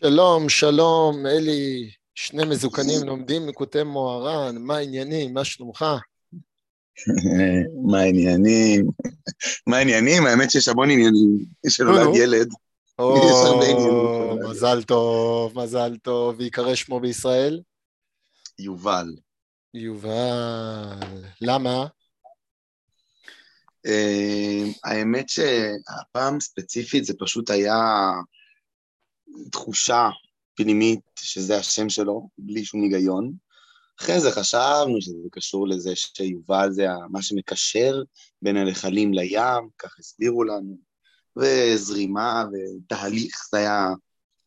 שלום, שלום, אלי, שני מזוקנים לומדים מקוטי מוהר"ן, מה העניינים, מה שלומך? מה העניינים? מה העניינים? האמת שיש המון עניינים, יש שנולד ילד. או. מזל טוב, מזל טוב, ויקרא שמו בישראל? יובל. יובל. למה? אה, האמת שהפעם ספציפית זה פשוט היה תחושה פנימית שזה השם שלו, בלי שום היגיון. אחרי זה חשבנו שזה קשור לזה שיובל זה מה שמקשר בין הנחלים לים, כך הסבירו לנו, וזרימה ותהליך, זה היה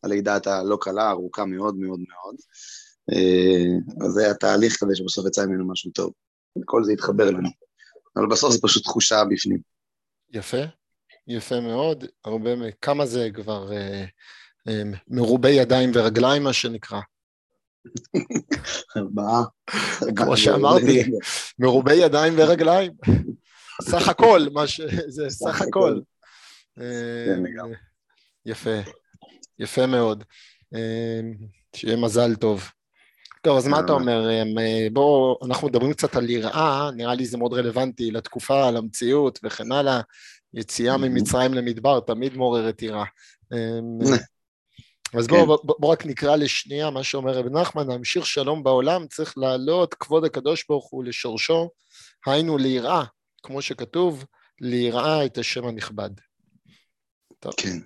הלידה הלא קלה, ארוכה מאוד מאוד מאוד. אז זה היה תהליך כזה שבסוף יצא ממנו משהו טוב. כל זה התחבר לנו. אבל בסוף זה פשוט תחושה בפנים. יפה, יפה מאוד. הרבה, כמה זה כבר אה, אה, מרובי ידיים ורגליים, מה שנקרא? ארבעה. כמו שאמרתי, מרובי ידיים ורגליים. סך הכל, מה ש... זה סך הכל. כן, אה, יפה, יפה מאוד. אה, שיהיה מזל טוב. טוב, אז מה אתה אומר? אה, בואו, אנחנו מדברים קצת על יראה, נראה לי זה מאוד רלוונטי לתקופה, למציאות וכן הלאה. יציאה ממצרים למדבר תמיד מעוררת יראה. אז בואו בוא, בוא רק נקרא לשנייה מה שאומר רב נחמן, להמשיך שלום בעולם צריך להעלות כבוד הקדוש ברוך הוא לשורשו, היינו ליראה, כמו שכתוב, ליראה את השם הנכבד. טוב. כן.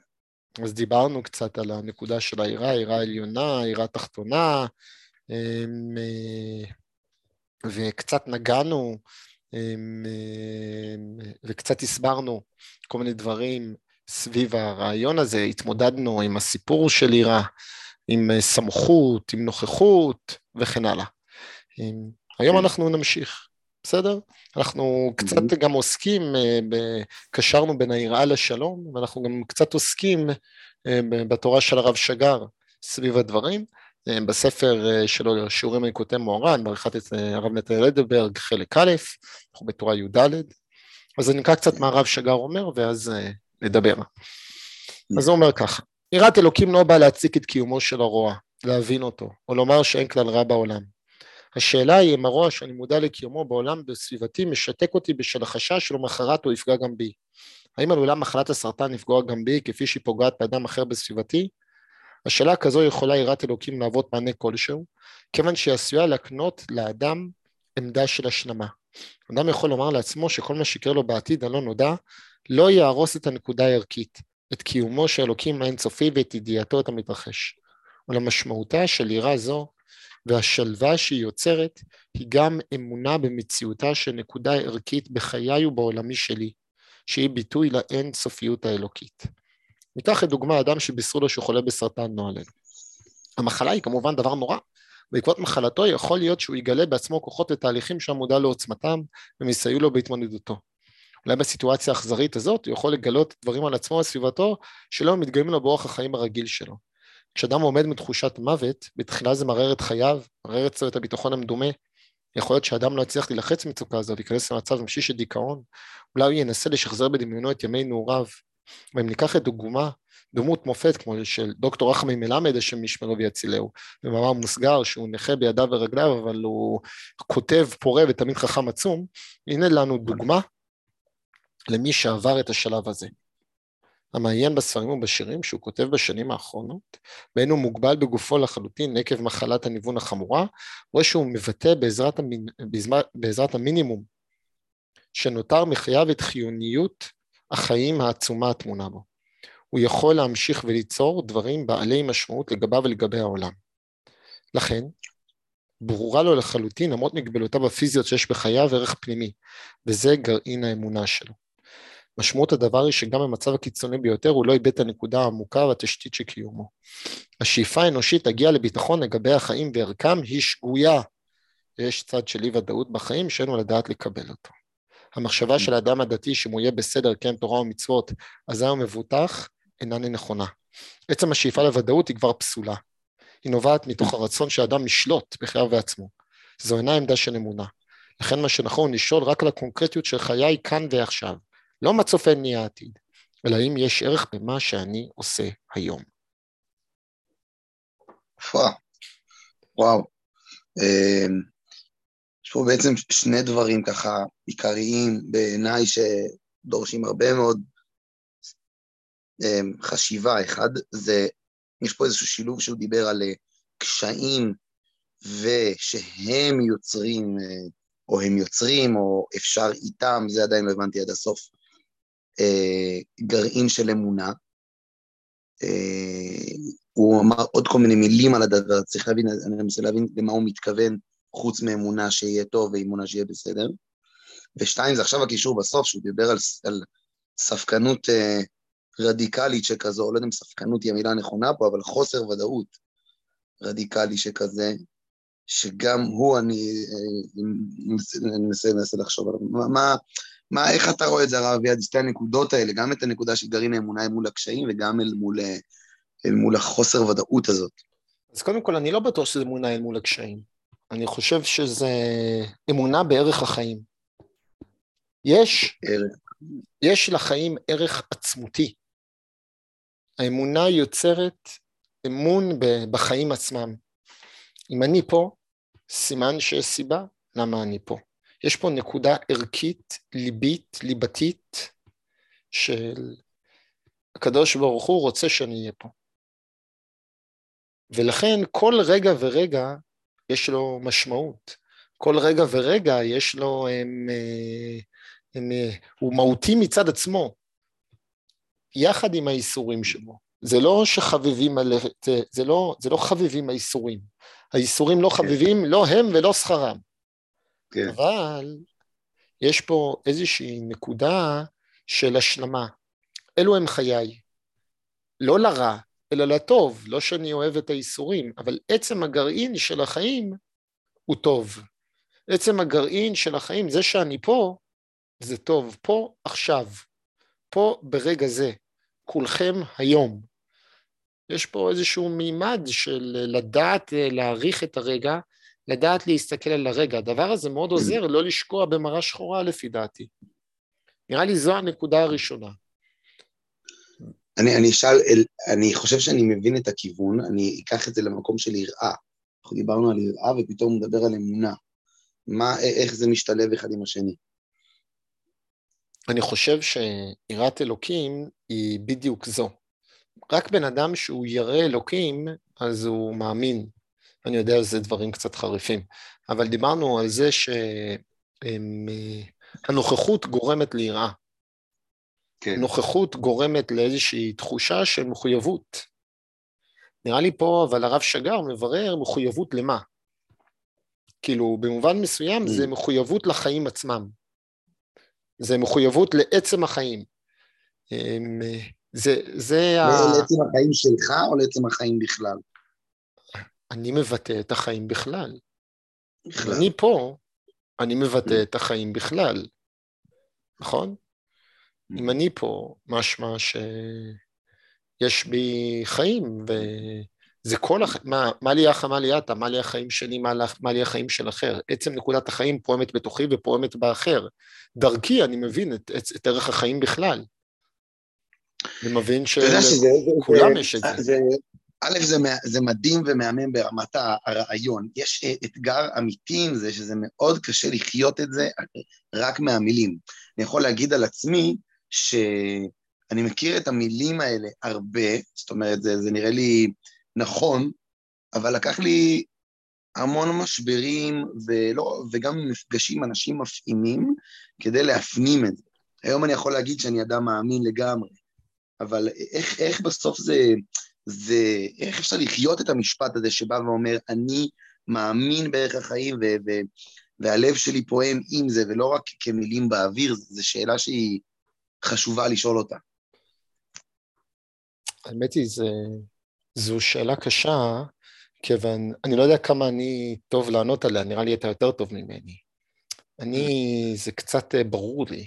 אז דיברנו קצת על הנקודה של היראה, יראה עליונה, יראה תחתונה, וקצת נגענו וקצת הסברנו כל מיני דברים סביב הרעיון הזה, התמודדנו עם הסיפור של יראה, עם סמכות, עם נוכחות וכן הלאה. היום כן. אנחנו נמשיך, בסדר? אנחנו קצת גם עוסקים, קשרנו בין היראה לשלום, ואנחנו גם קצת עוסקים בתורה של הרב שגר סביב הדברים. בספר שלו, שיעורים מנקוטי מוהר"ן, בעריכת הרב נתן לדברג, חלק א', אנחנו בתורה י"ד, אז אני נקרא קצת מה הרב שגר אומר, ואז נדבר. אז הוא אומר ככה, יראת אלוקים לא באה להציג את קיומו של הרוע, להבין אותו, או לומר שאין כלל רע בעולם. השאלה היא אם הרוע שאני מודע לקיומו בעולם בסביבתי משתק אותי בשל החשש שלמחרת הוא יפגע גם בי. האם עלולה מחלת הסרטן לפגוע גם בי כפי שהיא פוגעת באדם אחר בסביבתי? השאלה כזו יכולה יראת אלוקים להוות מענה כלשהו, כיוון שהיא עשויה להקנות לאדם עמדה של השלמה. אדם יכול לומר לעצמו שכל מה שיקרה לו בעתיד הלא נודע, לא יהרוס את הנקודה הערכית, את קיומו של אלוקים האינסופי ואת ידיעתו את המתרחש. ולמשמעותה של יראה זו והשלווה שהיא יוצרת, היא גם אמונה במציאותה של נקודה ערכית בחיי ובעולמי שלי, שהיא ביטוי לאין סופיות האלוקית. ניקח לדוגמה אדם שבישרו לו שהוא חולה בסרטן עלינו. המחלה היא כמובן דבר נורא. בעקבות מחלתו יכול להיות שהוא יגלה בעצמו כוחות ותהליכים שהוא מודע לעוצמתם והם יסייעו לו בהתמודדותו. אולי בסיטואציה האכזרית הזאת הוא יכול לגלות דברים על עצמו וסביבתו שלא מתגלים לו באורח החיים הרגיל שלו. כשאדם עומד מתחושת מוות, בתחילה זה מערער את חייו, אצלו את הביטחון המדומה. יכול להיות שאדם לא יצליח להילחץ מצוקה זו וייכנס למצב ממשי של דיכאון. אולי הוא ינסה לשחזר בדמיונו את ימי נעוריו, ואם ניקח את דוגמה, דמות מופת כמו של דוקטור רחמי מלמד, השם ישמרו ויצילהו, במאמר מוסגר שהוא נכה בידיו ורגליו, אבל הוא כותב פורה ותמיד חכם עצום, הנה לנו דוגמה למי שעבר את השלב הזה. המעיין בספרים ובשירים שהוא כותב בשנים האחרונות, בין הוא מוגבל בגופו לחלוטין עקב מחלת הניוון החמורה, רואה שהוא מבטא בעזרת, המינ... בעזרת המינימום שנותר מחייו את חיוניות החיים העצומה הטמונה בו. הוא יכול להמשיך וליצור דברים בעלי משמעות לגביו ולגבי העולם. לכן, ברורה לו לחלוטין למרות מגבלותיו הפיזיות שיש בחייו ערך פנימי, וזה גרעין האמונה שלו. משמעות הדבר היא שגם במצב הקיצוני ביותר הוא לא איבד את הנקודה העמוקה והתשתית של קיומו. השאיפה האנושית להגיע לביטחון לגבי החיים וערכם היא שגויה. יש צד של אי ודאות בחיים שאין לו לדעת לקבל אותו. המחשבה של האדם הדתי שאם הוא יהיה בסדר, כן, תורה ומצוות, אזי הוא מבוטח, איננה נכונה. עצם השאיפה לוודאות היא כבר פסולה. היא נובעת מתוך הרצון של האדם לשלוט בחייו ועצמו. זו אינה עמדה של אמונה. לכן מה שנכון לשאול רק על הקונקרטיות של חיי כאן ועכשיו. לא מה צופן לי העתיד, אלא אם יש ערך במה שאני עושה היום. וואו, וואו. אמ, יש פה בעצם שני דברים ככה עיקריים בעיניי שדורשים הרבה מאוד אמ, חשיבה. אחד זה, יש פה איזשהו שילוב שהוא דיבר על אה, קשיים ושהם יוצרים, אה, או הם יוצרים, או אפשר איתם, זה עדיין לא הבנתי עד הסוף, גרעין של אמונה. הוא אמר עוד כל מיני מילים על הדבר, צריך להבין, אני מנסה להבין למה הוא מתכוון, חוץ מאמונה שיהיה טוב ואמונה שיהיה בסדר. ושתיים, זה עכשיו הקישור בסוף, שהוא דיבר על, על ספקנות אה, רדיקלית שכזו, לא יודע אם ספקנות היא המילה הנכונה פה, אבל חוסר ודאות רדיקלי שכזה, שגם הוא, אני מנסה אה, לחשוב עליו. מה, מה, איך אתה רואה את זה, הרב אביעד, שתי הנקודות האלה, גם את הנקודה של גרעין האמונה מול הקשיים וגם אל מול, אה, אל מול החוסר ודאות הזאת? אז קודם כל, אני לא בטוח שזה אמונה אל מול הקשיים. אני חושב שזה אמונה בערך החיים. יש, יש לחיים ערך עצמותי. האמונה יוצרת אמון בחיים עצמם. אם אני פה, סימן שיש סיבה למה אני פה. יש פה נקודה ערכית, ליבית, ליבתית, של הקדוש ברוך הוא רוצה שאני אהיה פה. ולכן כל רגע ורגע יש לו משמעות. כל רגע ורגע יש לו, הם, הם, הם, הוא מהותי מצד עצמו, יחד עם האיסורים שלו. זה לא שחביבים על... זה, זה, לא, זה לא חביבים האיסורים. האיסורים לא. חביבים, לא הם ולא שכרם. כן. אבל יש פה איזושהי נקודה של השלמה. אלו הם חיי. לא לרע, אלא לטוב, לא שאני אוהב את האיסורים, אבל עצם הגרעין של החיים הוא טוב. עצם הגרעין של החיים, זה שאני פה, זה טוב. פה עכשיו, פה ברגע זה, כולכם היום. יש פה איזשהו מימד של לדעת להעריך את הרגע, לדעת להסתכל על הרגע. הדבר הזה מאוד עוזר לא לשקוע במראה שחורה לפי דעתי. נראה לי זו הנקודה הראשונה. אני, אני אשאל, אני חושב שאני מבין את הכיוון, אני אקח את זה למקום של יראה. אנחנו דיברנו על יראה ופתאום מדבר על אמונה. מה, איך זה משתלב אחד עם השני? אני חושב שיראת אלוקים היא בדיוק זו. רק בן אדם שהוא ירא אלוקים, אז הוא מאמין. אני יודע שזה דברים קצת חריפים, אבל דיברנו על זה שהנוכחות גורמת ליראה. כן. נוכחות גורמת לאיזושהי תחושה של מחויבות. נראה לי פה, אבל הרב שגר מברר מחויבות למה? כאילו, במובן מסוים זה mm. מחויבות לחיים עצמם. זה מחויבות לעצם החיים. אמ, זה, זה ה... לעצם החיים שלך או לעצם החיים בכלל? אני מבטא את החיים בכלל. בכלל. אני פה, אני מבטא mm. את החיים בכלל, נכון? אם אני פה, משמע שיש בי חיים, וזה כל החיים, מה, מה לי יחא, מה לי יתא, מה לי החיים שלי, מה, מה לי החיים של אחר. עצם נקודת החיים פועמת בתוכי ופועמת באחר. דרכי אני מבין את, את, את ערך החיים בכלל. אני מבין שלכולם יש את זה. זה א', זה, זה מדהים ומהמם ברמת הרעיון. יש אה, אתגר אמיתי עם זה, שזה מאוד קשה לחיות את זה רק מהמילים. אני יכול להגיד על עצמי, שאני מכיר את המילים האלה הרבה, זאת אומרת, זה, זה נראה לי נכון, אבל לקח לי המון משברים ולא, וגם מפגשים אנשים מפעימים כדי להפנים את זה. היום אני יכול להגיד שאני אדם מאמין לגמרי, אבל איך, איך בסוף זה, זה, איך אפשר לחיות את המשפט הזה שבא ואומר, אני מאמין בערך החיים ו, ו, והלב שלי פועם עם זה, ולא רק כמילים באוויר, זו שאלה שהיא חשובה לשאול אותה? האמת היא, זה, זו שאלה קשה, כיוון, אני לא יודע כמה אני טוב לענות עליה, נראה לי אתה יותר טוב ממני. אני, זה קצת אה, ברור לי.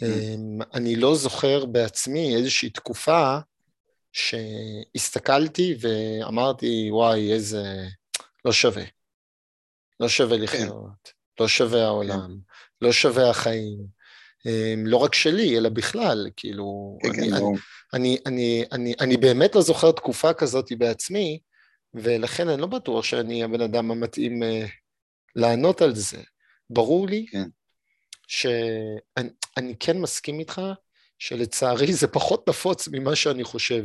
Mm. אמ, אני לא זוכר בעצמי איזושהי תקופה שהסתכלתי ואמרתי, וואי, איזה... לא שווה. לא שווה כן. לחיות, לא שווה העולם, כן. לא שווה החיים. אמ, לא רק שלי, אלא בכלל, כאילו, כן, אני, כן, אני, אני, אני, אני, אני באמת לא זוכר תקופה כזאת בעצמי, ולכן אני לא בטוח שאני הבן אדם המתאים uh, לענות על זה. ברור לי כן. שאני כן מסכים איתך שלצערי זה פחות נפוץ ממה שאני חושב.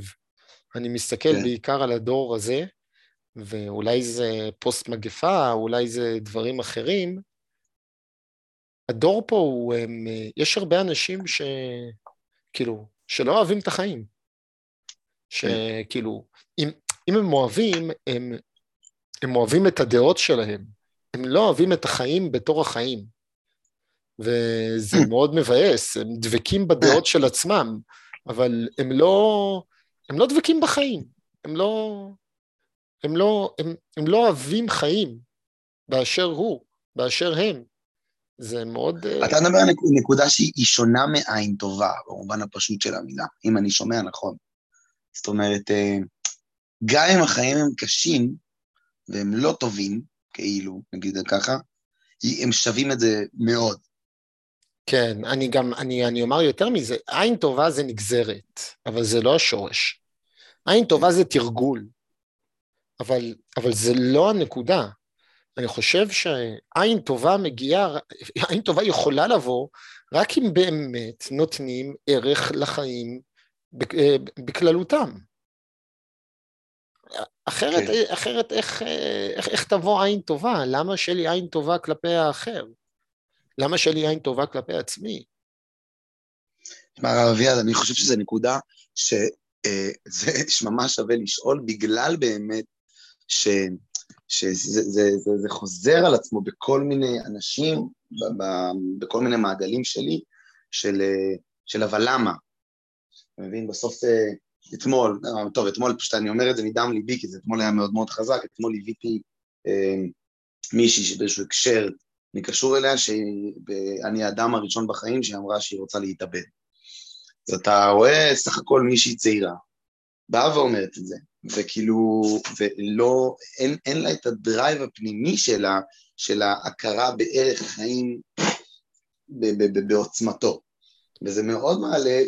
אני מסתכל כן. בעיקר על הדור הזה, ואולי זה פוסט מגפה, אולי זה דברים אחרים. הדור פה הוא, הם, יש הרבה אנשים ש... כאילו, שלא אוהבים את החיים. שכאילו, אם, אם הם אוהבים, הם, הם אוהבים את הדעות שלהם. הם לא אוהבים את החיים בתור החיים. וזה מאוד מבאס, הם דבקים בדעות של עצמם, אבל הם לא, הם לא דבקים בחיים. הם לא, הם לא, הם, הם לא אוהבים חיים באשר הוא, באשר הם. זה מאוד... אה, אתה מדבר על נקודה שהיא שונה מעין טובה, במובן הפשוט של המילה, אם אני שומע נכון. זאת אומרת, אה, גם אם החיים הם קשים והם לא טובים, כאילו, נגיד ככה, הם שווים את זה מאוד. כן, אני גם, אני, אני אומר יותר מזה, עין טובה זה נגזרת, אבל זה לא השורש. עין טובה זה תרגול, אבל, אבל זה לא הנקודה. אני חושב שעין טובה מגיעה, עין טובה יכולה לבוא רק אם באמת נותנים ערך לחיים אה, בכללותם. אחרת, כן. אחרת איך, איך, איך תבוא עין טובה? למה שיהיה לי עין טובה כלפי האחר? למה שיהיה לי עין טובה כלפי עצמי? תשמע, הרב אביעד, אני חושב שזו נקודה שזה אה, שממש שווה לשאול, בגלל באמת ש... שזה זה, זה, זה חוזר על עצמו בכל מיני אנשים, ב, ב, בכל מיני מעגלים שלי, של, של אבל למה. אתה מבין? בסוף אה, אתמול, אה, טוב, אתמול פשוט אני אומר את זה מדם ליבי, כי זה אתמול היה מאוד מאוד חזק, אתמול ליוויתי אה, מישהי שבאיזשהו הקשר, אני קשור אליה, שאני האדם הראשון בחיים שהיא אמרה שהיא רוצה להתאבד. אז אתה רואה סך הכל מישהי צעירה, באה ואומרת את זה, וכאילו, ולא, אין, אין לה את ה drive הפנימי שלה, של ההכרה בערך החיים בעוצמתו. וזה מאוד מעלה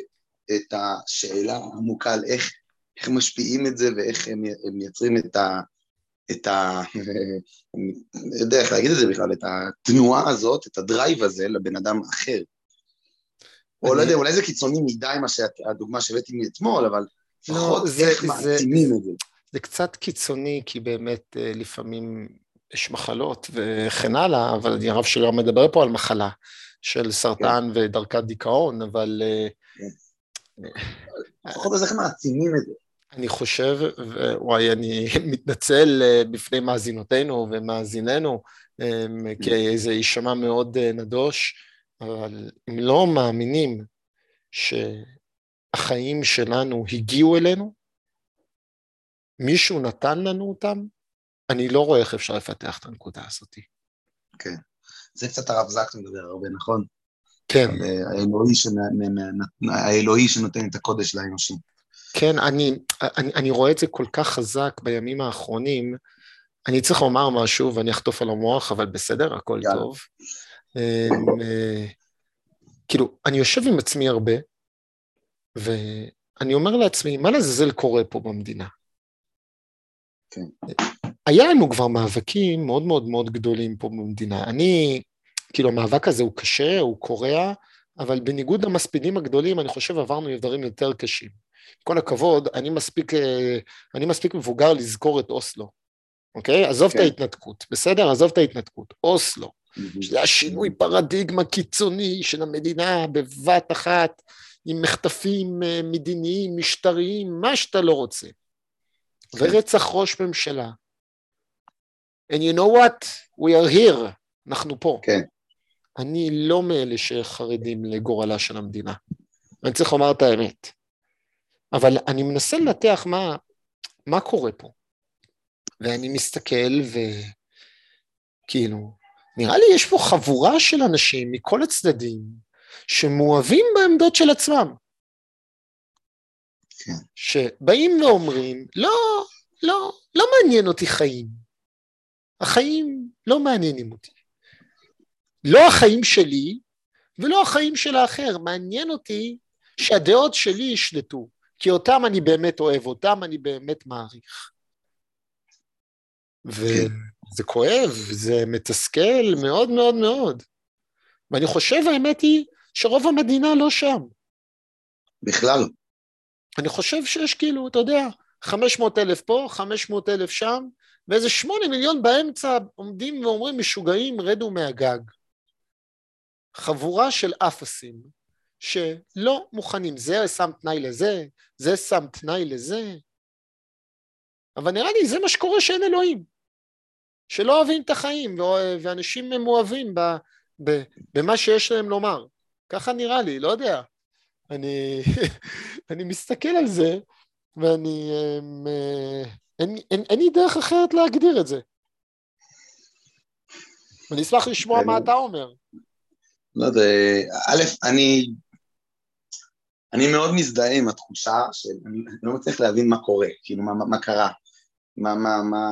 את השאלה העמוקה על איך, איך משפיעים את זה ואיך הם, הם מייצרים את ה... את ה... אני יודע איך להגיד את זה בכלל, את התנועה הזאת, את ה drive הזה לבן אדם אחר. או לא יודע, אולי זה קיצוני מדי מה שהדוגמה שהבאתי מאתמול, אבל לא, לפחות איך מעצימים את זה. זה קצת קיצוני, כי באמת אה, לפעמים יש מחלות וכן הלאה, אבל הרב שלי מדבר פה על מחלה של סרטן כן. ודרכת דיכאון, אבל... אה, כן. לפחות אז איך מעצימים את זה. אני חושב, וואי, אני מתנצל אה, בפני מאזינותינו ומאזיננו, כי כן. זה יישמע מאוד נדוש, אבל הם לא מאמינים שהחיים שלנו הגיעו אלינו, מישהו נתן לנו אותם, אני לא רואה איך אפשר לפתח את הנקודה הזאת. כן. זה קצת הרב זקס מדבר הרבה, נכון? כן. אה, האלוהי, שנ... האלוהי שנותן את הקודש לאנושים. כן, אני, אני, אני רואה את זה כל כך חזק בימים האחרונים. אני צריך לומר משהו ואני אחטוף על המוח, אבל בסדר, הכל יאללה. טוב. אמ, אה, כאילו, אני יושב עם עצמי הרבה, ואני אומר לעצמי, מה לעזאזל קורה פה במדינה? כן. היה לנו כבר מאבקים מאוד מאוד מאוד גדולים פה במדינה. אני, כאילו המאבק הזה הוא קשה, הוא קורע, אבל בניגוד למספידים הגדולים, אני חושב עברנו דברים יותר קשים. כל הכבוד, אני מספיק, אה, אני מספיק מבוגר לזכור את אוסלו, אוקיי? עזוב כן. את ההתנתקות, בסדר? עזוב את ההתנתקות. אוסלו, שזה השינוי פרדיגמה קיצוני של המדינה בבת אחת, עם מחטפים אה, מדיניים, משטריים, מה שאתה לא רוצה. ורצח ראש ממשלה. And you know what? We are here, אנחנו פה. כן. אני לא מאלה שחרדים לגורלה של המדינה. אני צריך לומר את האמת. אבל אני מנסה לנתח מה, מה קורה פה. ואני מסתכל וכאילו, נראה לי יש פה חבורה של אנשים מכל הצדדים שמואבים בעמדות של עצמם. כן. שבאים ואומרים, לא, לא, לא מעניין אותי חיים. החיים לא מעניינים אותי. לא החיים שלי ולא החיים של האחר, מעניין אותי שהדעות שלי ישלטו, כי אותם אני באמת אוהב, אותם אני באמת מעריך. וזה כואב, זה מתסכל מאוד מאוד מאוד. ואני חושב, האמת היא, שרוב המדינה לא שם. בכלל. אני חושב שיש כאילו, אתה יודע, 500 אלף פה, 500 אלף שם, ואיזה 8 מיליון באמצע עומדים ואומרים משוגעים, רדו מהגג. חבורה של אפסים, שלא מוכנים, זה שם תנאי לזה, זה שם תנאי לזה, אבל נראה לי זה מה שקורה שאין אלוהים, שלא אוהבים את החיים, ואנשים הם אוהבים במה שיש להם לומר. ככה נראה לי, לא יודע. אני, אני מסתכל על זה, ואני... אמ, אה, אין, אין, אין לי דרך אחרת להגדיר את זה. אני אשמח לשמוע מה אתה אומר. לא יודע, א', אני, אני מאוד מזדהה עם התחושה שאני לא מצליח להבין מה קורה, כאילו מה, מה קרה, מה, מה, מה,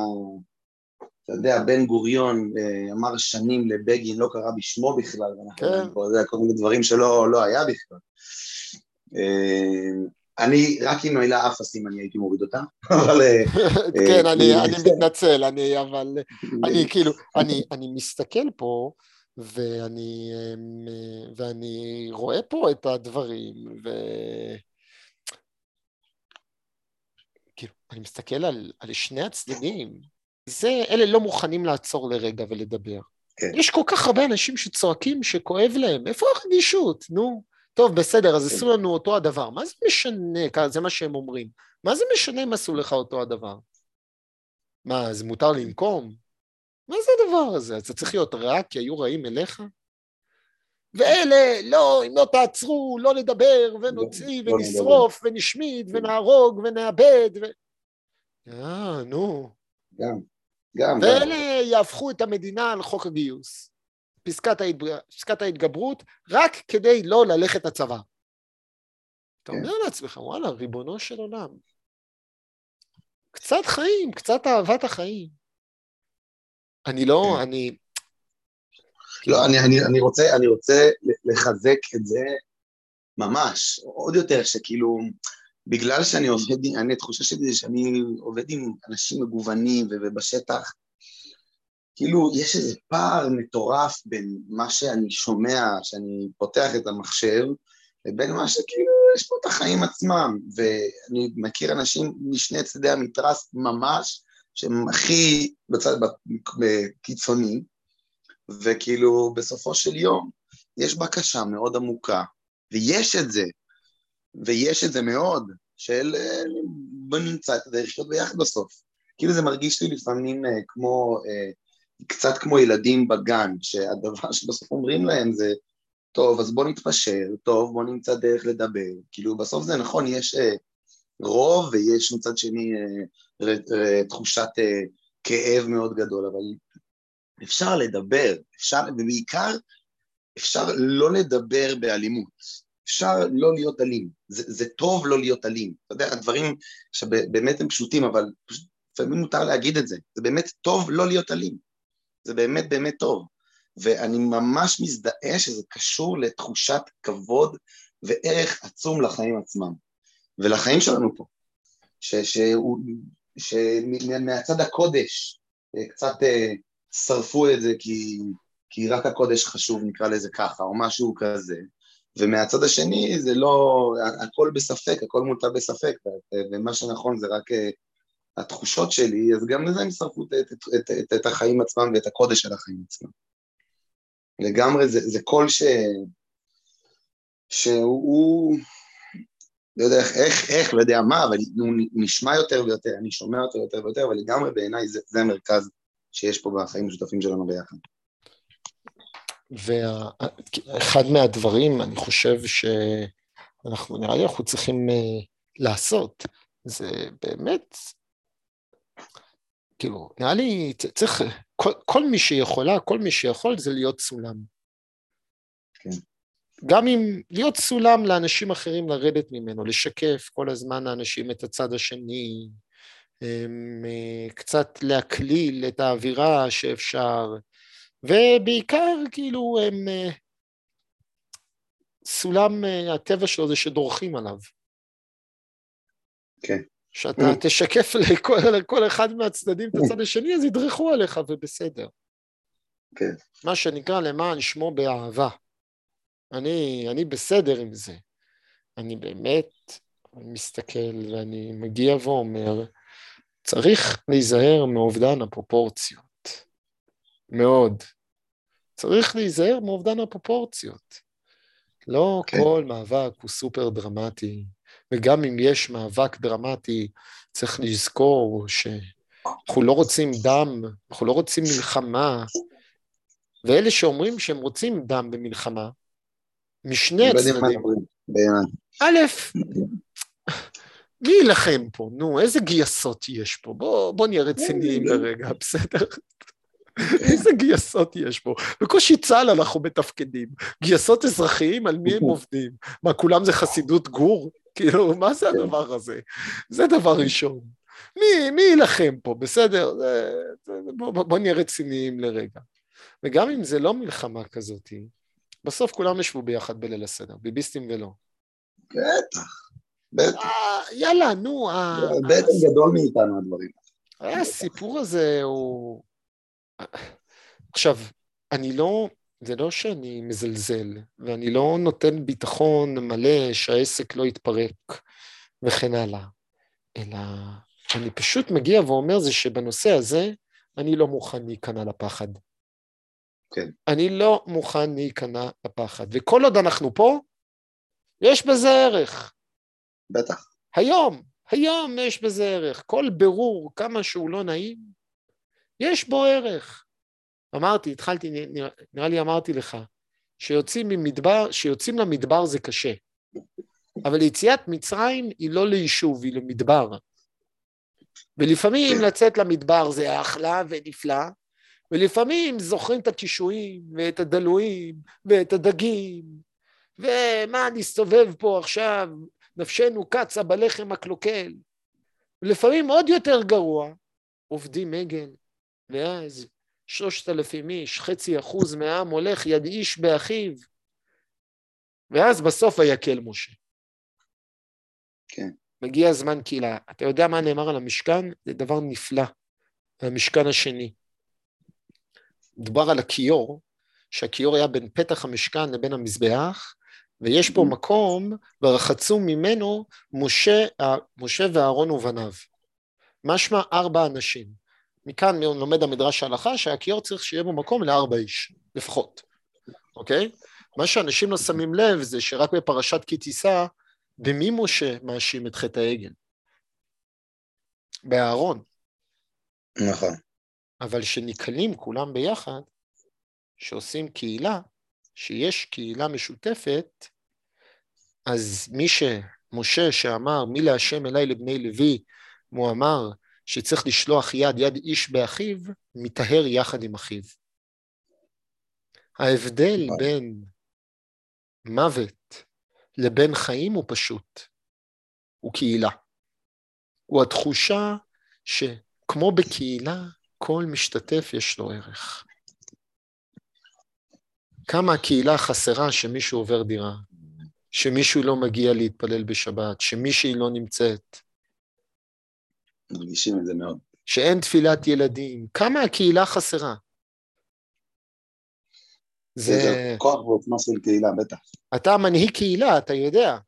אתה יודע, בן גוריון אה, אמר שנים לבגין, לא קרא בשמו בכלל, ואנחנו כן. פה, זה כל מיני דברים שלא לא היה בכלל. אה, אני, רק עם המילה אפסים אני הייתי מוריד אותה, אבל... אה, כן, אני מתנצל, אני, אבל, אני כאילו, אני מסתכל פה, ואני, ואני רואה פה את הדברים, ו... כאילו, אני מסתכל על, על שני הצדדים, זה, אלה לא מוכנים לעצור לרגע ולדבר. כן. יש כל כך הרבה אנשים שצועקים שכואב להם, איפה הרגישות? נו, טוב, בסדר, אז כן. עשו לנו אותו הדבר. מה זה משנה? זה מה שהם אומרים. מה זה משנה אם עשו לך אותו הדבר? מה, זה מותר לנקום? מה זה הדבר הזה? אתה צריך להיות רע כי היו רעים אליך? ואלה, לא, אם לא תעצרו, לא נדבר, ונוציא, לא, לא ונשרוף, ונשמיד, ונהרוג, ונאבד, ו... אה, נו. גם, גם. ואלה יהפכו את המדינה על חוק הגיוס. פסקת, ההתג... פסקת ההתגברות, רק כדי לא ללכת לצבא. אתה כן. אומר לעצמך, וואלה, ריבונו של עולם. קצת חיים, קצת אהבת החיים. אני לא, כן. אני... לא, אני, אני, אני, רוצה, אני רוצה לחזק את זה ממש, עוד יותר, שכאילו, בגלל שאני עובד, אני, התחושה שלי זה שאני עובד עם אנשים מגוונים ובשטח, כאילו, יש איזה פער מטורף בין מה שאני שומע, שאני פותח את המחשב, לבין מה שכאילו, יש פה את החיים עצמם, ואני מכיר אנשים משני צדדי המתרס ממש, שהם הכי בצד קיצוני, וכאילו בסופו של יום יש בקשה מאוד עמוקה, ויש את זה, ויש את זה מאוד, של בוא נמצא את הדרך לחיות ביחד בסוף. כאילו זה מרגיש לי לפעמים אה, כמו, אה, קצת כמו ילדים בגן, שהדבר שבסוף אומרים להם זה, טוב, אז בוא נתפשר, טוב, בוא נמצא דרך לדבר. כאילו, בסוף זה נכון, יש אה, רוב ויש מצד שני תחושת כאב מאוד גדול, אבל אפשר לדבר, אפשר, ובעיקר אפשר לא לדבר באלימות, אפשר לא להיות אלים, זה, זה טוב לא להיות אלים, אתה יודע, הדברים שבאמת הם פשוטים, אבל לפעמים מותר להגיד את זה, זה באמת טוב לא להיות אלים, זה באמת באמת טוב, ואני ממש מזדהה שזה קשור לתחושת כבוד וערך עצום לחיים עצמם, ולחיים שלנו פה, שמהצד הקודש, קצת אה, שרפו את זה כי, כי רק הקודש חשוב, נקרא לזה ככה, או משהו כזה. ומהצד השני זה לא, הכל בספק, הכל מוטה בספק, ומה שנכון זה רק אה, התחושות שלי, אז גם לזה הם שרפו את, את, את, את, את החיים עצמם ואת הקודש של החיים עצמם. לגמרי, זה, זה קול ש... שהוא, לא יודע איך, איך, איך, לא יודע מה, אבל הוא נשמע יותר ויותר, אני שומע אותו יותר ויותר, אבל לגמרי בעיניי זה, זה המרכז שיש פה בחיים המשותפים שלנו ביחד. ואחד מהדברים, אני חושב שאנחנו, נראה לי אנחנו צריכים uh, לעשות, זה באמת, כאילו, נראה לי צריך, כל, כל מי שיכולה, כל מי שיכול זה להיות סולם. כן. גם אם להיות סולם לאנשים אחרים לרדת ממנו, לשקף כל הזמן לאנשים את הצד השני, אה, קצת להקליל את האווירה שאפשר, ובעיקר כאילו הם, אה, סולם אה, הטבע שלו זה שדורכים עליו. כן. שאתה תשקף לכל, לכל אחד מהצדדים את הצד השני, אז ידרכו עליך ובסדר. כן. מה שנקרא למען שמו באהבה. אני, אני בסדר עם זה. אני באמת מסתכל ואני מגיע ואומר, צריך להיזהר מאובדן הפרופורציות. מאוד. צריך להיזהר מאובדן הפרופורציות. לא כן. כל מאבק הוא סופר דרמטי, וגם אם יש מאבק דרמטי, צריך לזכור שאנחנו לא רוצים דם, אנחנו לא רוצים מלחמה, ואלה שאומרים שהם רוצים דם במלחמה, משני הצדדים, א', מי יילחם פה? נו, איזה גייסות יש פה? בוא, בוא נהיה רציניים לרגע, בסדר? איזה גייסות יש פה? בקושי צה"ל אנחנו מתפקדים. גייסות אזרחיים, על מי הם עובדים? מה, כולם זה חסידות גור? כאילו, מה זה הדבר הזה? זה דבר ראשון. מי, מי יילחם פה, בסדר? בוא, בוא נהיה רציניים לרגע. וגם אם זה לא מלחמה כזאת, בסוף כולם ישבו ביחד בליל הסדר, ביביסטים ולא. בטח, בטח. אה, יאללה, נו. בטח גדול מאיתנו הדברים. הסיפור הזה הוא... עכשיו, אני לא, זה לא שאני מזלזל, ואני לא נותן ביטחון מלא שהעסק לא יתפרק וכן הלאה, אלא אני פשוט מגיע ואומר זה שבנושא הזה אני לא מוכן להיכנע לפחד. כן. אני לא מוכן להיכנע לפחד. וכל עוד אנחנו פה, יש בזה ערך. בטח. היום, היום יש בזה ערך. כל בירור, כמה שהוא לא נעים, יש בו ערך. אמרתי, התחלתי, נראה, נראה לי אמרתי לך, שיוצאים ממדבר, שיוצאים למדבר זה קשה. אבל יציאת מצרים היא לא ליישוב, היא למדבר. ולפעמים לצאת למדבר זה אחלה ונפלא, ולפעמים זוכרים את הקישואים, ואת הדלויים, ואת הדגים, ומה נסתובב פה עכשיו, נפשנו קצה בלחם הקלוקל. ולפעמים עוד יותר גרוע, עובדים עגל, ואז שלושת אלפים איש, חצי אחוז מהעם הולך יד איש באחיו, ואז בסוף ויקל משה. כן. מגיע זמן קהילה. אתה יודע מה נאמר על המשכן? זה דבר נפלא. המשכן השני. דובר על הכיור, שהכיור היה בין פתח המשכן לבין המזבח, ויש פה mm-hmm. מקום, ורחצו ממנו משה, משה ואהרון ובניו. משמע ארבע אנשים. מכאן לומד המדרש ההלכה שהכיור צריך שיהיה בו מקום לארבע איש, לפחות, אוקיי? מה שאנשים לא שמים לב זה שרק בפרשת כי תישא, במי משה מאשים את חטא העגל? באהרון. נכון. אבל שנקלים כולם ביחד, שעושים קהילה, שיש קהילה משותפת, אז מי שמשה שאמר מי להשם אליי לבני לוי, הוא אמר שצריך לשלוח יד יד איש באחיו, מטהר יחד עם אחיו. ההבדל בין מוות לבין חיים הוא פשוט, הוא קהילה. הוא התחושה שכמו בקהילה, כל משתתף יש לו ערך. כמה הקהילה חסרה שמישהו עובר דירה, שמישהו לא מגיע להתפלל בשבת, שמישהי לא נמצאת. מרגישים את זה מאוד. שאין תפילת ילדים, כמה הקהילה חסרה. זה... זה כוח ועוצמה של קהילה, בטח. אתה מנהיג קהילה, אתה יודע.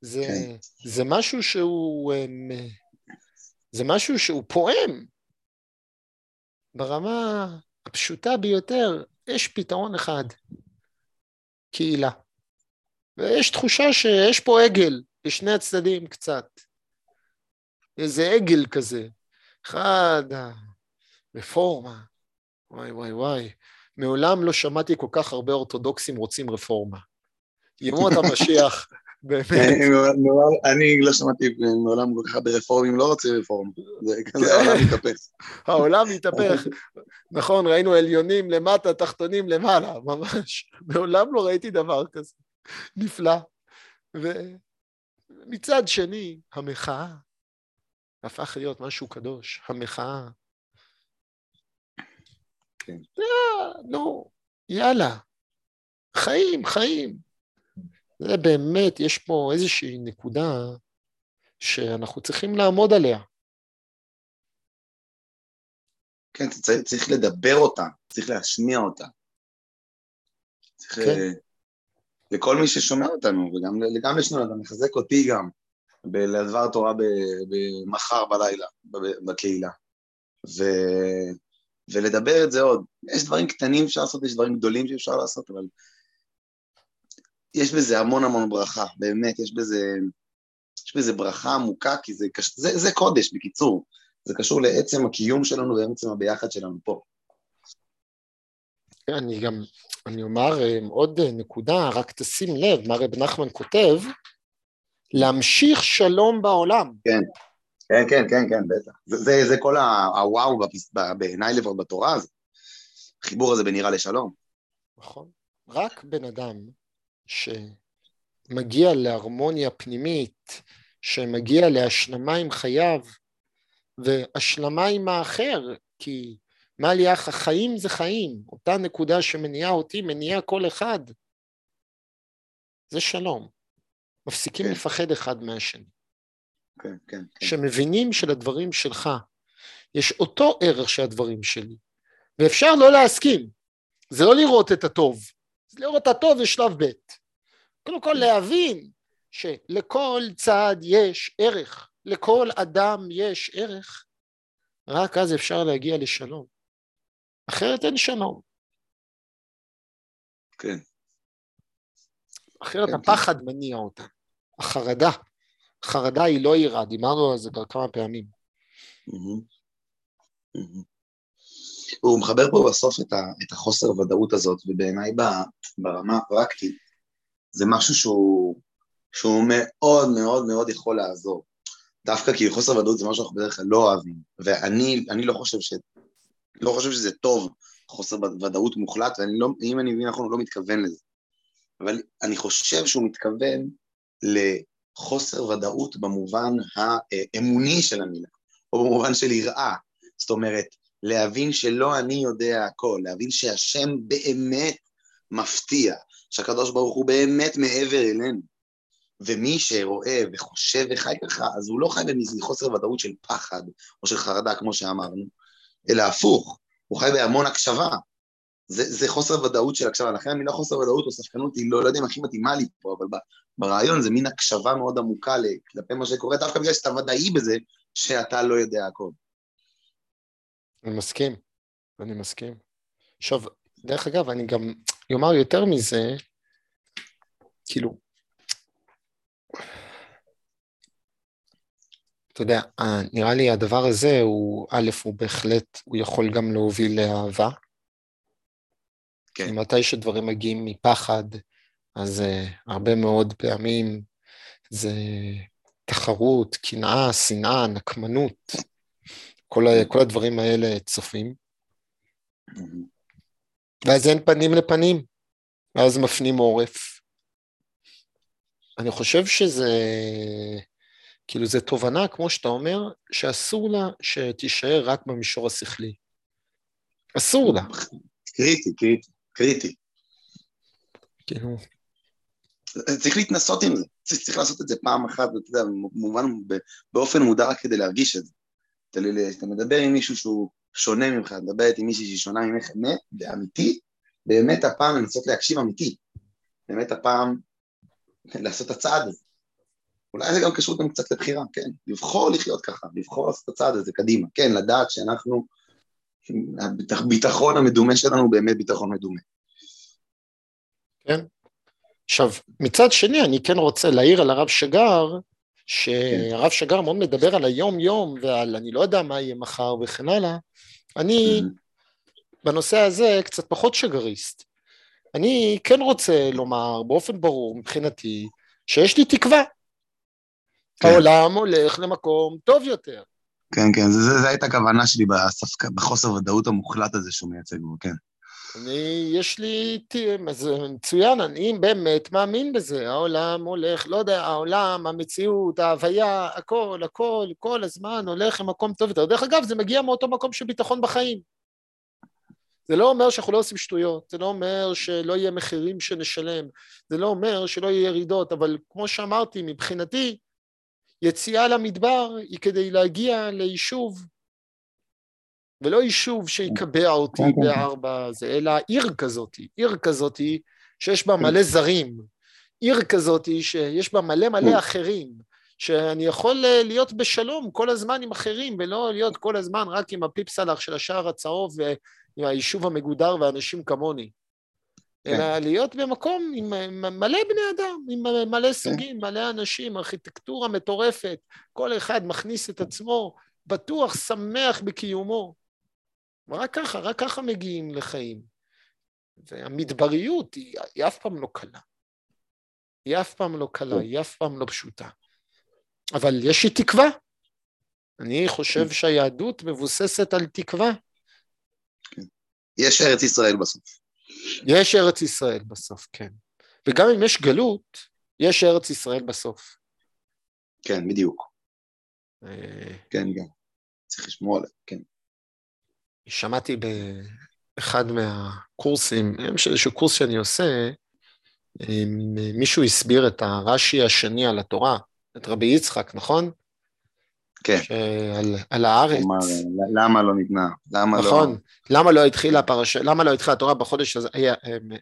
זה, כן. זה משהו שהוא... אמ, זה משהו שהוא פועם. ברמה הפשוטה ביותר, יש פתרון אחד, קהילה. ויש תחושה שיש פה עגל בשני הצדדים קצת. איזה עגל כזה. אחד, רפורמה, וואי וואי וואי. מעולם לא שמעתי כל כך הרבה אורתודוקסים רוצים רפורמה. ימות המשיח, באמת. אני לא שמעתי מעולם כל כך הרבה רפורמים לא רוצים רפורמה. זה כזה העולם מתהפך. העולם מתהפך. נכון, ראינו עליונים למטה, תחתונים למעלה, ממש. מעולם לא ראיתי דבר כזה. נפלא. ומצד שני, המחאה הפך להיות משהו קדוש, המחאה. כן. נו, יאללה, חיים, חיים. זה באמת, יש פה איזושהי נקודה שאנחנו צריכים לעמוד עליה. כן, צריך, צריך לדבר אותה, צריך להשמיע אותה. צריך... כן. אה, לכל מי ששומע אותנו, וגם לשנינו, אתה מחזק אותי גם, בדבר תורה במחר בלילה, בקהילה. ו... ולדבר את זה עוד. יש דברים קטנים שאפשר לעשות, יש דברים גדולים שאפשר לעשות, אבל יש בזה המון המון ברכה, באמת, יש בזה, יש בזה ברכה עמוקה, כי זה, זה, זה קודש, בקיצור. זה קשור לעצם הקיום שלנו ועצם הביחד שלנו פה. אני גם, אני אומר אה, עוד נקודה, רק תשים לב, מה רב נחמן כותב, להמשיך שלום בעולם. כן, כן, כן, כן, כן, בטח. זה, זה, זה כל הוואו בעיניי לפחות בתורה הזאת. החיבור הזה בין יראה לשלום. נכון. רק בן אדם שמגיע להרמוניה פנימית, שמגיע להשלמה עם חייו, והשלמה עם האחר, כי מה לי אח, החיים זה חיים, אותה נקודה שמניעה אותי, מניעה כל אחד. זה שלום. מפסיקים כן. לפחד אחד מהשני. כן, כן, כן. שמבינים שלדברים שלך יש אותו ערך שהדברים שלי, ואפשר לא להסכים. זה לא לראות את הטוב, זה לראות את הטוב זה שלב ב'. קודם כל להבין שלכל צעד יש ערך, לכל אדם יש ערך, רק אז אפשר להגיע לשלום. אחרת אין שלום. כן. אחרת כן, הפחד כן. מניע אותה. החרדה. חרדה היא לא יראה, דיברנו על זה כבר כמה פעמים. הוא מחבר פה בסוף את, ה, את החוסר ודאות הזאת, ובעיניי ברמה הפרקטית זה משהו שהוא, שהוא מאוד מאוד מאוד יכול לעזור. דווקא כי חוסר ודאות זה משהו שאנחנו בדרך כלל לא אוהבים, ואני לא חושב, ש, לא חושב שזה טוב, חוסר ודאות מוחלט, ואם לא, אני מבין נכון, הוא לא מתכוון לזה. אבל אני חושב שהוא מתכוון לחוסר ודאות במובן האמוני של המילה, או במובן של יראה. זאת אומרת, להבין שלא אני יודע הכל, להבין שהשם באמת מפתיע, שהקדוש ברוך הוא באמת מעבר אלינו. ומי שרואה וחושב וחי ככה, אז הוא לא חי בחוסר ודאות של פחד או של חרדה, כמו שאמרנו, אלא הפוך, הוא חי בהמון הקשבה. זה, זה חוסר ודאות של הקשבה, לכן המילה חוסר ודאות או ספקנות היא לא, לא יודע אם הכי מתאימה לי פה, אבל ברעיון זה מין הקשבה מאוד עמוקה כלפי מה שקורה, דווקא בגלל שאתה ודאי בזה שאתה לא יודע הכל. אני מסכים, אני מסכים. עכשיו, דרך אגב, אני גם אומר יותר מזה, כאילו, אתה יודע, נראה לי הדבר הזה הוא, א', הוא בהחלט, הוא יכול גם להוביל לאהבה. כן. מתי שדברים מגיעים מפחד, אז uh, הרבה מאוד פעמים זה תחרות, קנאה, שנאה, נקמנות, כל, ה, כל הדברים האלה צופים. ואז אין פנים לפנים, ואז מפנים עורף. אני חושב שזה, כאילו זו תובנה, כמו שאתה אומר, שאסור לה שתישאר רק במישור השכלי. אסור לה. קריטי, קריטי, קריטי. כאילו... צריך להתנסות עם זה, צריך, צריך לעשות את זה פעם אחת, אתה יודע, במובן, באופן מודע רק כדי להרגיש את זה. אתה, אתה מדבר עם מישהו שהוא שונה ממך, אתה מדבר עם מישהי שהיא שונה ממך אמת, ואמיתי, באמת הפעם לנסות להקשיב אמיתי. באמת הפעם לעשות את הצעד הזה. אולי זה גם קשור גם קצת לבחירה, כן, לבחור לחיות ככה, לבחור לעשות את הצעד הזה קדימה, כן, לדעת שאנחנו, הביטחון המדומה שלנו הוא באמת ביטחון מדומה. כן. עכשיו, מצד שני, אני כן רוצה להעיר על הרב שגר, שהרב שגר מאוד מדבר על היום-יום ועל אני לא יודע מה יהיה מחר וכן הלאה, אני בנושא הזה קצת פחות שגריסט. אני כן רוצה לומר באופן ברור מבחינתי שיש לי תקווה. כן. העולם הולך למקום טוב יותר. כן, כן, זו הייתה הכוונה שלי בספק, בחוסר ודאות המוחלט הזה שהוא מייצג בו, כן. אני, יש לי, זה מצוין, אני באמת מאמין בזה, העולם הולך, לא יודע, העולם, המציאות, ההוויה, הכל, הכל, כל הזמן הולך למקום טוב יותר. דרך אגב, זה מגיע מאותו מקום של ביטחון בחיים. זה לא אומר שאנחנו לא עושים שטויות, זה לא אומר שלא יהיה מחירים שנשלם, זה לא אומר שלא יהיה ירידות, אבל כמו שאמרתי, מבחינתי, יציאה למדבר היא כדי להגיע ליישוב, ולא יישוב שיקבע אותי כן, כן. בארבע זה, אלא עיר כזאת, עיר כזאת שיש בה מלא זרים, עיר כזאת שיש בה מלא מלא אחרים, שאני יכול אה, להיות בשלום כל הזמן עם אחרים, ולא להיות כל הזמן רק עם הפיפסלח של השער הצהוב ועם היישוב המגודר ואנשים כמוני. כן. אלא להיות במקום עם עם מלא בני אדם, עם מלא סוגים, מלא אנשים, ארכיטקטורה מטורפת, כל אחד מכניס את עצמו, בטוח, שמח בקיומו. ורק ככה, רק ככה מגיעים לחיים. והמדבריות היא, היא אף פעם לא קלה. היא אף פעם לא קלה, היא אף פעם לא פשוטה. אבל יש לי תקווה. אני חושב שהיהדות מבוססת על תקווה. יש ארץ ישראל בסוף. יש ארץ ישראל בסוף, כן. וגם אם יש גלות, יש ארץ ישראל בסוף. כן, בדיוק. אה, כן, גם. צריך לשמור עליה, כן. שמעתי באחד מהקורסים, איזשהו קורס שאני עושה, מישהו הסביר את הרש"י השני על התורה, את רבי יצחק, נכון? כן. שעל, על הארץ. כלומר, למה לא ניתנה? למה לא... נכון, למה לא התחילה הפרשה, למה לא התחילה התורה בחודש הזה, היה,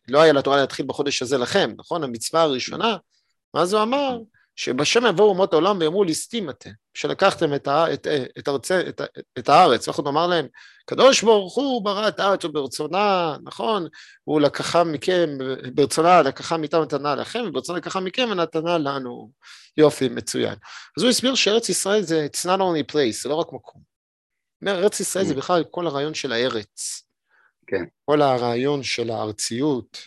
לא היה לתורה להתחיל בחודש הזה לכם, נכון? המצווה הראשונה, ואז הוא אמר, שבשם יבואו אומות העולם ויאמרו ליסטים אתם, שלקחתם את, הא, את, את, ארצי, את, את הארץ, ואנחנו נאמר להם, קדוש ברוך הוא ברא את הארץ וברצונה, נכון? הוא לקחה מכם, ברצונה לקחה מאיתנו נתנה לכם, וברצונה לקחה מכם ונתנה לנו. יופי, מצוין. אז הוא הסביר שארץ ישראל זה it's not only place, זה לא רק מקום. אומר, ארץ ישראל זה בכלל כל הרעיון של הארץ. כן. כל הרעיון של הארציות.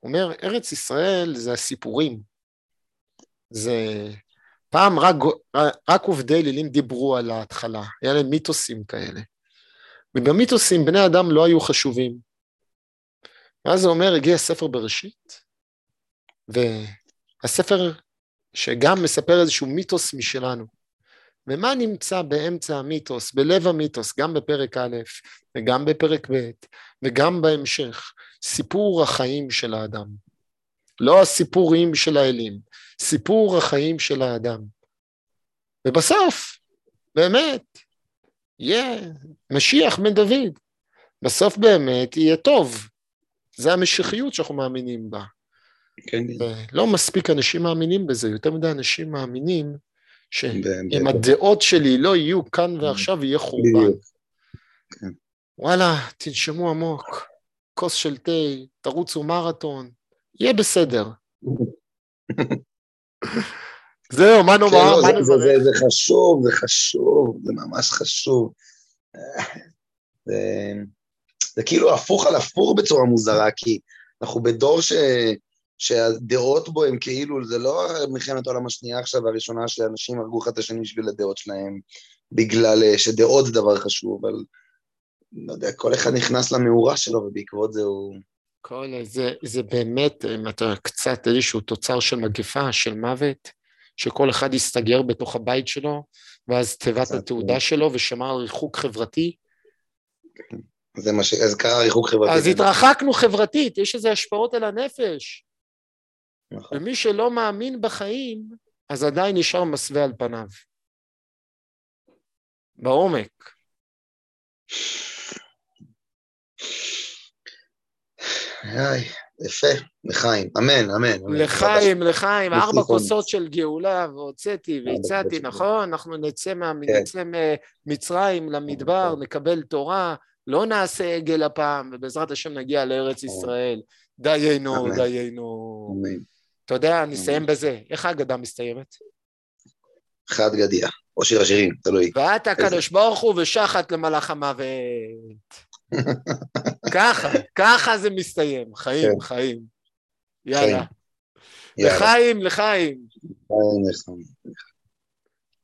הוא אומר, ארץ ישראל זה הסיפורים. זה... פעם רק, רק עובדי אלילים דיברו על ההתחלה, היה להם מיתוסים כאלה. ובמיתוסים בני אדם לא היו חשובים. ואז הוא אומר, הגיע ספר בראשית, והספר שגם מספר איזשהו מיתוס משלנו. ומה נמצא באמצע המיתוס, בלב המיתוס, גם בפרק א' וגם בפרק ב' וגם בהמשך? סיפור החיים של האדם. לא הסיפורים של האלים, סיפור החיים של האדם. ובסוף, באמת, יהיה משיח בן דוד. בסוף באמת יהיה טוב. זה המשיחיות שאנחנו מאמינים בה. כן. לא מספיק אנשים מאמינים בזה, יותר מדי אנשים מאמינים שאם הדעות שלי לא יהיו כאן ועכשיו, יהיה חורבן. כן. וואלה, תנשמו עמוק, כוס של תה, תרוצו מרתון, יהיה בסדר. זהו, מה נאמר? כן, לא, מה זה, זה? זה, זה חשוב, זה חשוב, זה ממש חשוב. זה, זה כאילו הפוך על הפוך בצורה מוזרה, כי אנחנו בדור ש, שהדעות בו הם כאילו, זה לא מלחמת העולם השנייה עכשיו, הראשונה שאנשים הרגו אחד את השני בשביל הדעות שלהם, בגלל אה, שדעות זה דבר חשוב, אבל לא יודע, כל אחד נכנס למאורה שלו, ובעקבות זה הוא... כל זה, זה באמת, אם אתה קצת איזשהו תוצר של מגפה, של מוות, שכל אחד יסתגר בתוך הבית שלו, ואז תיבת התעודה כן. שלו ושמר על ריחוק חברתי. זה מה ש... אז קרה ריחוק חברתי. אז התרחקנו חברתית, יש איזה השפעות על הנפש. נכון. ומי שלא מאמין בחיים, אז עדיין נשאר מסווה על פניו. בעומק. איי, יפה, לחיים, אמן, אמן. לחיים, לחיים, ארבע. כוסות של גאולה, והוצאתי והצעתי. נכון? אנחנו נצא מה- כן. נצא ממצרים למדבר, כן. נקבל תורה, לא נעשה עגל הפעם, ובעזרת השם נגיע לארץ ישראל. דיינו. דיינו. אתה יודע, נסיים בזה. איך ההגדה מסתיימת? חד גדיה, או שיר השירים, תלוי. ואת הקדוש ברוך הוא ושחט למלאך המוות. ככה, ככה זה מסתיים. חיים, כן. חיים. יאללה. לחיים, לחיים. ביי, נחם.